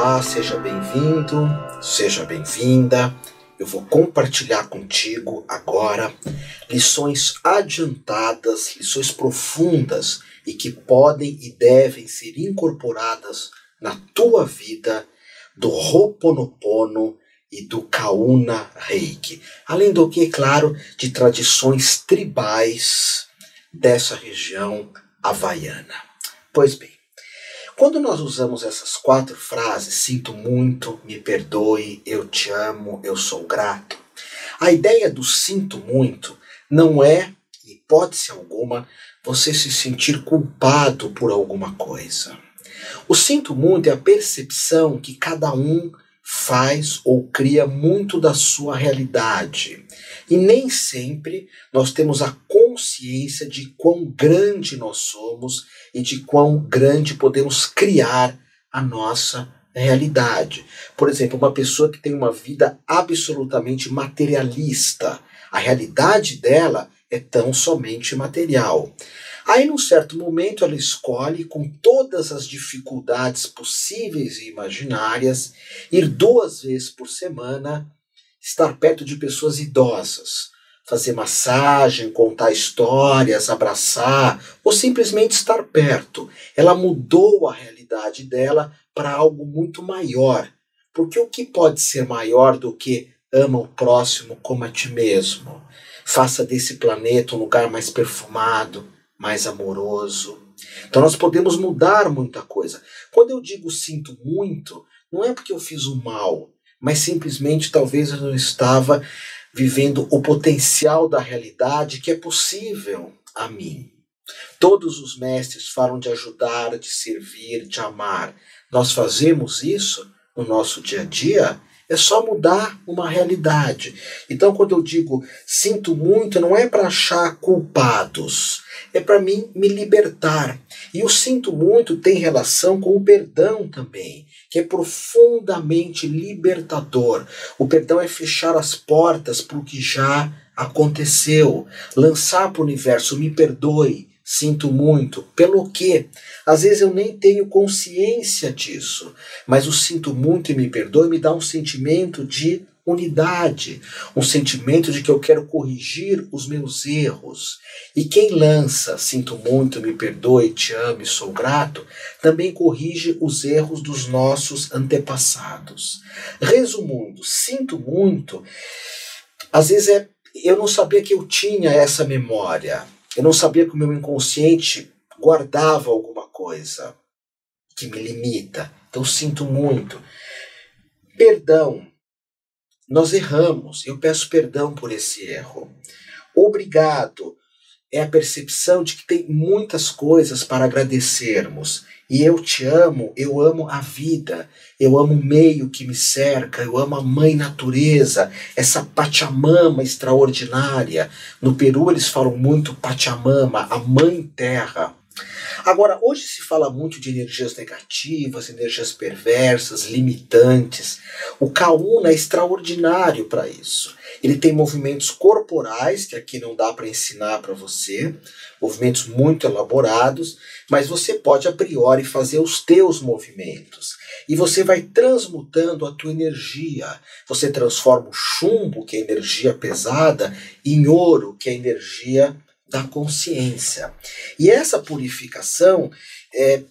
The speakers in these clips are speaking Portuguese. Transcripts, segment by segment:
Olá, seja bem-vindo, seja bem-vinda. Eu vou compartilhar contigo agora lições adiantadas, lições profundas e que podem e devem ser incorporadas na tua vida do Ho'oponopono e do Kauna Reiki. Além do que, claro, de tradições tribais dessa região havaiana. Pois bem, quando nós usamos essas quatro frases, sinto muito, me perdoe, eu te amo, eu sou grato, a ideia do sinto muito não é, hipótese alguma, você se sentir culpado por alguma coisa. O sinto muito é a percepção que cada um faz ou cria muito da sua realidade. E nem sempre nós temos a consciência de quão grande nós somos e de quão grande podemos criar a nossa realidade. Por exemplo, uma pessoa que tem uma vida absolutamente materialista, a realidade dela é tão somente material. Aí, num certo momento, ela escolhe, com todas as dificuldades possíveis e imaginárias, ir duas vezes por semana estar perto de pessoas idosas, fazer massagem, contar histórias, abraçar ou simplesmente estar perto. Ela mudou a realidade dela para algo muito maior. Porque o que pode ser maior do que ama o próximo como a ti mesmo? Faça desse planeta um lugar mais perfumado, mais amoroso. Então nós podemos mudar muita coisa. Quando eu digo sinto muito, não é porque eu fiz o mal, mas simplesmente talvez eu não estava vivendo o potencial da realidade que é possível a mim. Todos os mestres falam de ajudar, de servir, de amar. Nós fazemos isso no nosso dia a dia é só mudar uma realidade. Então, quando eu digo sinto muito, não é para achar culpados, é para mim me libertar. E o sinto muito tem relação com o perdão também, que é profundamente libertador. O perdão é fechar as portas para o que já aconteceu, lançar para o universo, me perdoe, sinto muito. Pelo quê? Às vezes eu nem tenho consciência disso, mas o sinto muito e me perdoe me dá um sentimento de unidade, um sentimento de que eu quero corrigir os meus erros. E quem lança sinto muito, me perdoe, te amo sou grato, também corrige os erros dos nossos antepassados. Resumindo, sinto muito, às vezes é eu não sabia que eu tinha essa memória. Eu não sabia que o meu inconsciente guardava alguma coisa que me limita. Então sinto muito. Perdão. Nós erramos. Eu peço perdão por esse erro. Obrigado é a percepção de que tem muitas coisas para agradecermos. E eu te amo, eu amo a vida, eu amo o meio que me cerca, eu amo a mãe natureza, essa Pachamama extraordinária. No Peru eles falam muito Pachamama, a mãe terra. Agora, hoje se fala muito de energias negativas, energias perversas, limitantes. O Kauna é extraordinário para isso. Ele tem movimentos corporais, que aqui não dá para ensinar para você, movimentos muito elaborados, mas você pode a priori fazer os teus movimentos. E você vai transmutando a tua energia. Você transforma o chumbo, que é energia pesada, em ouro, que é energia da consciência. E essa purificação, é,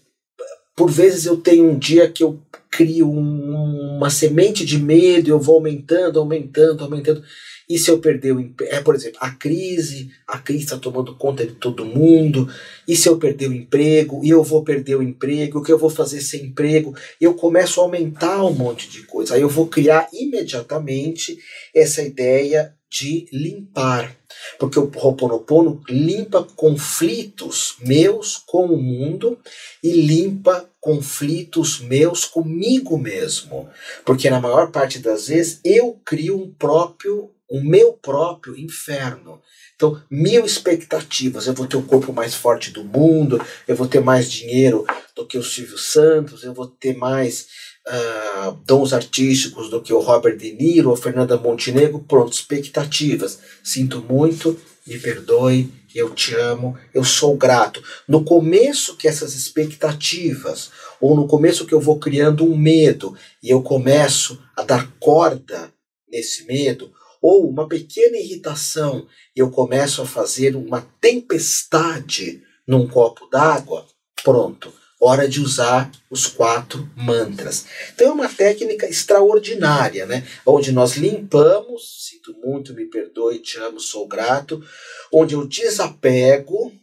por vezes eu tenho um dia que eu crio um, uma semente de medo, eu vou aumentando, aumentando, aumentando. E se eu perder o? É, por exemplo, a crise, a crise está tomando conta de todo mundo. E se eu perder o emprego? E eu vou perder o emprego? O que eu vou fazer sem emprego? Eu começo a aumentar um monte de coisa. Aí eu vou criar imediatamente essa ideia de limpar. Porque o Ho'oponopono limpa conflitos meus com o mundo e limpa conflitos meus comigo mesmo. Porque na maior parte das vezes eu crio um próprio o meu próprio inferno. Então, mil expectativas. Eu vou ter o corpo mais forte do mundo, eu vou ter mais dinheiro do que o Silvio Santos, eu vou ter mais uh, dons artísticos do que o Robert De Niro ou Fernanda Montenegro. Pronto, expectativas. Sinto muito, me perdoe, eu te amo, eu sou grato. No começo que essas expectativas, ou no começo que eu vou criando um medo e eu começo a dar corda nesse medo, ou uma pequena irritação e eu começo a fazer uma tempestade num copo d'água, pronto, hora de usar os quatro mantras. Então é uma técnica extraordinária, né? Onde nós limpamos, sinto muito, me perdoe, te amo, sou grato, onde eu desapego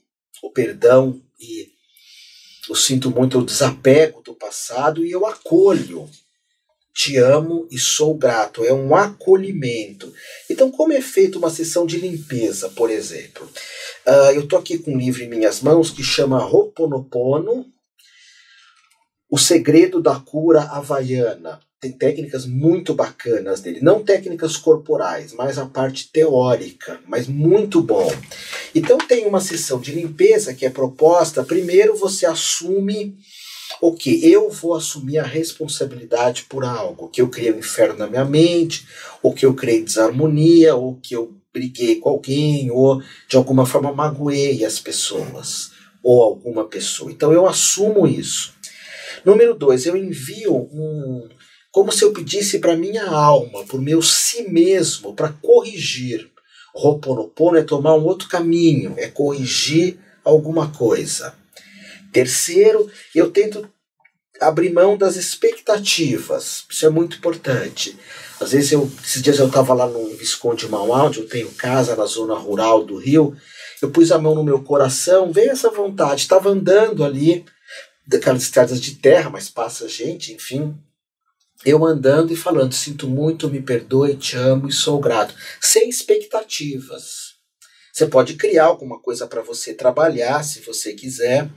o perdão e eu sinto muito, eu desapego do passado e eu acolho. Te amo e sou grato. É um acolhimento. Então, como é feita uma sessão de limpeza, por exemplo? Uh, eu estou aqui com um livro em minhas mãos que chama Ho'oponopono, o segredo da cura havaiana. Tem técnicas muito bacanas dele, não técnicas corporais, mas a parte teórica, mas muito bom. Então tem uma sessão de limpeza que é proposta. Primeiro você assume o que eu vou assumir a responsabilidade por algo, que eu criei um inferno na minha mente, ou que eu criei desarmonia, ou que eu briguei com alguém, ou de alguma forma magoei as pessoas, ou alguma pessoa. Então eu assumo isso. Número dois, eu envio um. Como se eu pedisse para minha alma, para o meu si mesmo, para corrigir. Roponopono é tomar um outro caminho, é corrigir alguma coisa. Terceiro, eu tento abrir mão das expectativas. Isso é muito importante. Às vezes, eu, esses dias eu estava lá no Visconde Maualdi, eu tenho casa na zona rural do Rio, eu pus a mão no meu coração, veio essa vontade, estava andando ali, daquelas estradas de terra, mas passa gente, enfim. Eu andando e falando, sinto muito, me perdoe, te amo e sou grato, sem expectativas. Você pode criar alguma coisa para você trabalhar, se você quiser.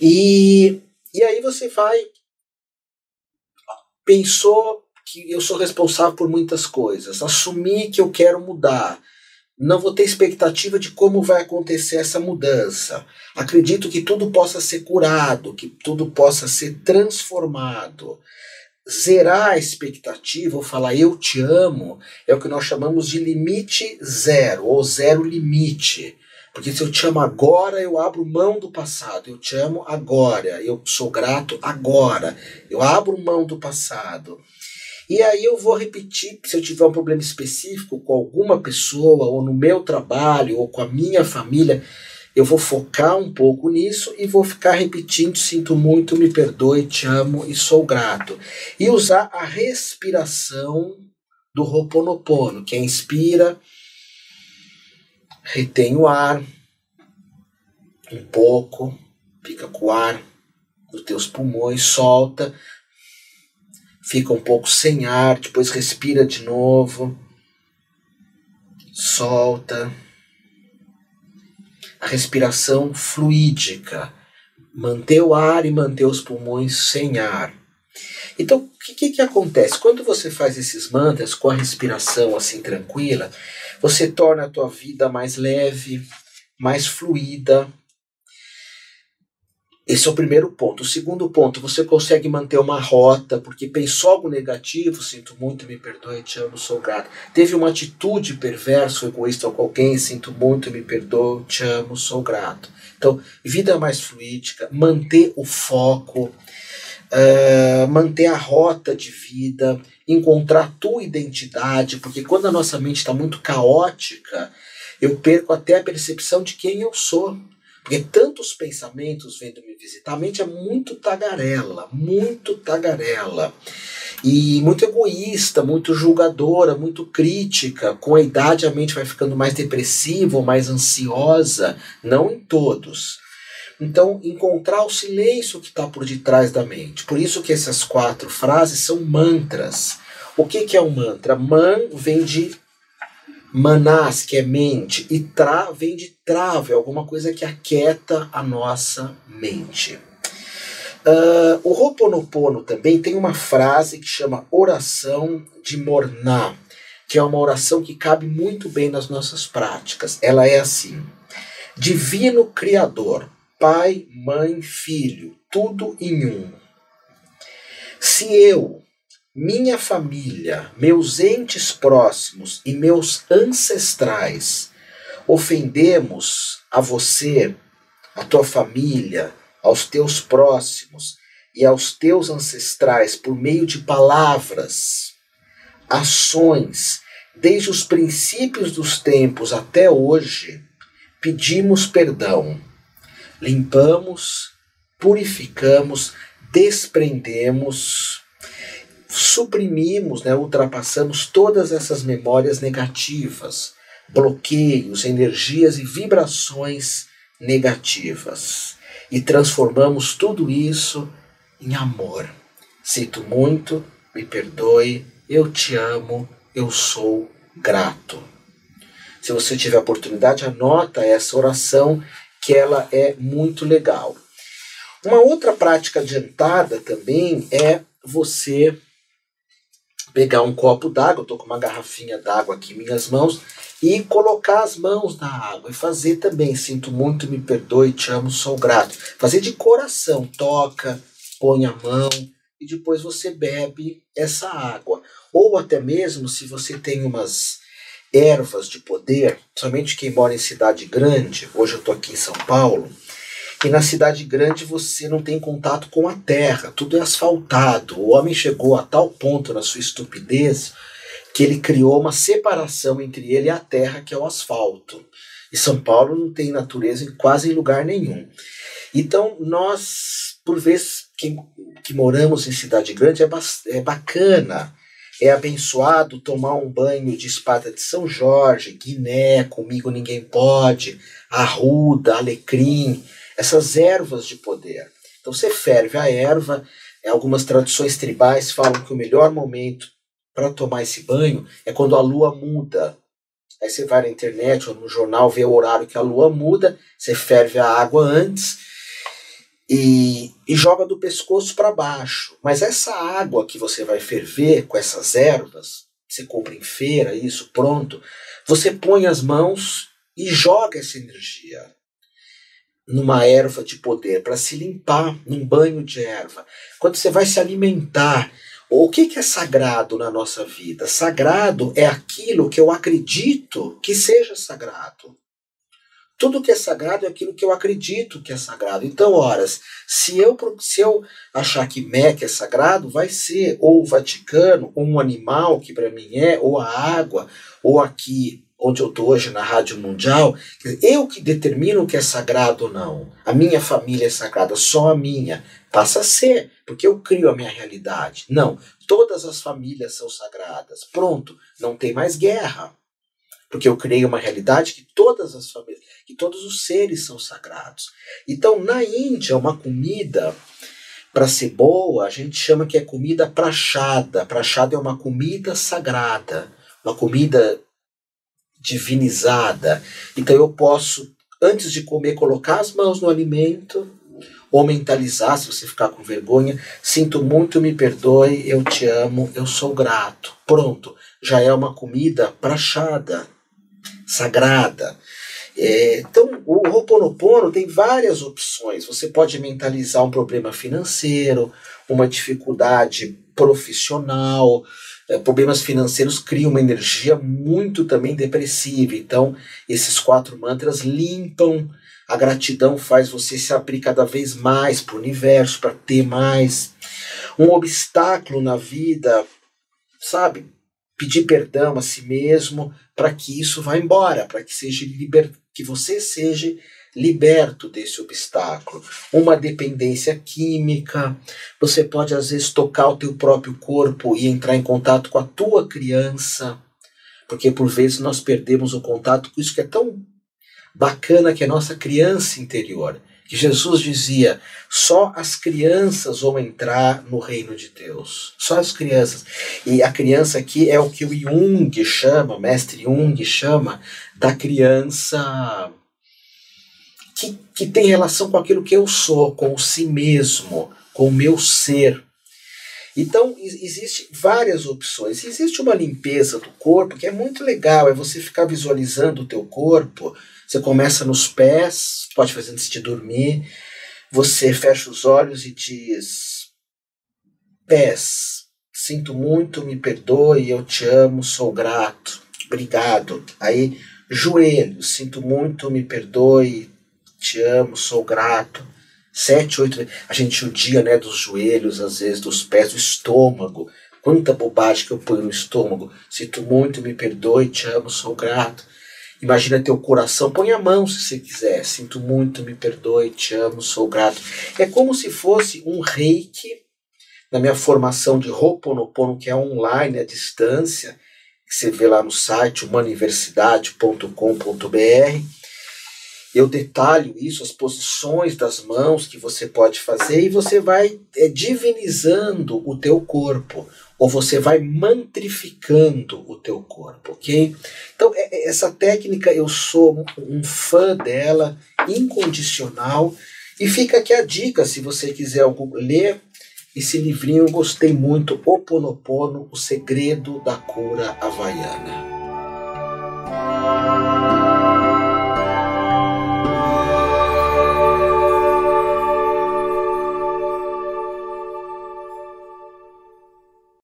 E, e aí você vai. Pensou que eu sou responsável por muitas coisas, assumir que eu quero mudar, não vou ter expectativa de como vai acontecer essa mudança. Acredito que tudo possa ser curado, que tudo possa ser transformado. Zerar a expectativa, ou falar eu te amo, é o que nós chamamos de limite zero, ou zero limite. Porque se eu te amo agora, eu abro mão do passado. Eu te amo agora. Eu sou grato agora. Eu abro mão do passado. E aí eu vou repetir, se eu tiver um problema específico com alguma pessoa, ou no meu trabalho, ou com a minha família, eu vou focar um pouco nisso e vou ficar repetindo: sinto muito, me perdoe, te amo e sou grato. E usar a respiração do Ho'oponopono, que é inspira, retém o ar um pouco, fica com o ar nos teus pulmões, solta, fica um pouco sem ar, depois respira de novo, solta. A respiração fluídica, manter o ar e manter os pulmões sem ar. Então, o que, que, acontece? Quando você faz esses mantras com a respiração assim tranquila, você torna a tua vida mais leve, mais fluida, esse é o primeiro ponto. O segundo ponto, você consegue manter uma rota, porque pensou algo negativo, sinto muito, me perdoe, te amo, sou grato. Teve uma atitude perversa, egoísta com alguém, sinto muito, me perdoe, te amo, sou grato. Então, vida mais fluídica, manter o foco, uh, manter a rota de vida, encontrar a tua identidade, porque quando a nossa mente está muito caótica, eu perco até a percepção de quem eu sou. Porque tantos pensamentos vendo me visitar, a mente é muito tagarela, muito tagarela. E muito egoísta, muito julgadora, muito crítica. Com a idade a mente vai ficando mais depressiva mais ansiosa, não em todos. Então, encontrar o silêncio que está por detrás da mente. Por isso que essas quatro frases são mantras. O que, que é um mantra? Man vem de Manás, que é mente, e tra vem de trave, alguma coisa que aquieta a nossa mente. Uh, o Ho'oponopono também tem uma frase que chama oração de Morná, que é uma oração que cabe muito bem nas nossas práticas. Ela é assim: Divino Criador, Pai, Mãe, Filho, tudo em um. Se eu, minha família, meus entes próximos e meus ancestrais ofendemos a você, a tua família, aos teus próximos e aos teus ancestrais por meio de palavras, ações, desde os princípios dos tempos até hoje, pedimos perdão, limpamos, purificamos, desprendemos, suprimimos, né, ultrapassamos todas essas memórias negativas, bloqueios, energias e vibrações negativas e transformamos tudo isso em amor. Sinto muito, me perdoe, eu te amo, eu sou grato. Se você tiver oportunidade, anota essa oração que ela é muito legal. Uma outra prática adiantada também é você pegar um copo d'água, estou com uma garrafinha d'água aqui em minhas mãos, e colocar as mãos na água e fazer também, sinto muito, me perdoe, te amo, sou grato. Fazer de coração, toca, põe a mão e depois você bebe essa água. Ou até mesmo se você tem umas ervas de poder, somente quem mora em cidade grande, hoje eu estou aqui em São Paulo, e na cidade grande você não tem contato com a terra, tudo é asfaltado. O homem chegou a tal ponto na sua estupidez que ele criou uma separação entre ele e a terra, que é o asfalto. E São Paulo não tem natureza em quase lugar nenhum. Então, nós, por vezes que, que moramos em cidade grande, é, é bacana, é abençoado tomar um banho de espada de São Jorge, Guiné, comigo ninguém pode, arruda, alecrim, essas ervas de poder. Então você ferve a erva, algumas tradições tribais falam que o melhor momento para tomar esse banho é quando a lua muda. Aí você vai na internet ou no jornal ver o horário que a lua muda, você ferve a água antes e, e joga do pescoço para baixo. Mas essa água que você vai ferver com essas ervas, você compra em feira, isso pronto, você põe as mãos e joga essa energia numa erva de poder para se limpar num banho de erva. Quando você vai se alimentar, o que, que é sagrado na nossa vida? Sagrado é aquilo que eu acredito que seja sagrado. Tudo que é sagrado é aquilo que eu acredito que é sagrado. Então, horas, se eu, se eu achar que Meca é sagrado, vai ser ou o Vaticano, ou um animal que para mim é, ou a água, ou aqui onde eu estou hoje na Rádio Mundial, eu que determino o que é sagrado ou não. A minha família é sagrada, só a minha. Passa a ser, porque eu crio a minha realidade. Não, todas as famílias são sagradas. Pronto, não tem mais guerra. Porque eu criei uma realidade que todas as famílias, que todos os seres são sagrados. Então, na Índia, uma comida para ser boa, a gente chama que é comida prachada. Prachada é uma comida sagrada, uma comida divinizada. Então eu posso, antes de comer, colocar as mãos no alimento ou mentalizar, se você ficar com vergonha, sinto muito, me perdoe, eu te amo, eu sou grato. Pronto, já é uma comida prachada, sagrada. É, então, o Ho'oponopono tem várias opções. Você pode mentalizar um problema financeiro, uma dificuldade profissional, é, problemas financeiros criam uma energia muito também depressiva. Então, esses quatro mantras limpam. A gratidão faz você se abrir cada vez mais para o universo, para ter mais. Um obstáculo na vida, sabe? Pedir perdão a si mesmo para que isso vá embora, para que seja liber... que você seja liberto desse obstáculo. Uma dependência química, você pode às vezes tocar o teu próprio corpo e entrar em contato com a tua criança, porque por vezes nós perdemos o contato com isso que é tão bacana que é a nossa criança interior. Que Jesus dizia: só as crianças vão entrar no reino de Deus. Só as crianças. E a criança aqui é o que o Jung chama, o mestre Jung chama, da criança que, que tem relação com aquilo que eu sou, com o si mesmo, com o meu ser. Então, existe várias opções. Existe uma limpeza do corpo que é muito legal, é você ficar visualizando o teu corpo. Você começa nos pés, pode fazer antes de dormir. Você fecha os olhos e diz: Pés, sinto muito, me perdoe, eu te amo, sou grato, obrigado. Aí Joelhos, sinto muito, me perdoe, te amo, sou grato. Sete, oito A gente judia né, dos joelhos, às vezes dos pés, do estômago. Quanta bobagem que eu ponho no estômago. Sinto muito, me perdoe, te amo, sou grato. Imagina teu coração, põe a mão se você quiser. Sinto muito, me perdoe, te amo, sou grato. É como se fosse um reiki na minha formação de Ho'oponopono, que é online, à distância, que você vê lá no site humaniversidade.com.br. Eu detalho isso, as posições das mãos que você pode fazer e você vai é, divinizando o teu corpo ou você vai mantrificando o teu corpo, ok? Então, é, é, essa técnica eu sou um fã dela, incondicional, e fica aqui a dica, se você quiser ler esse livrinho, eu gostei muito, Oponopono, o segredo da cura havaiana.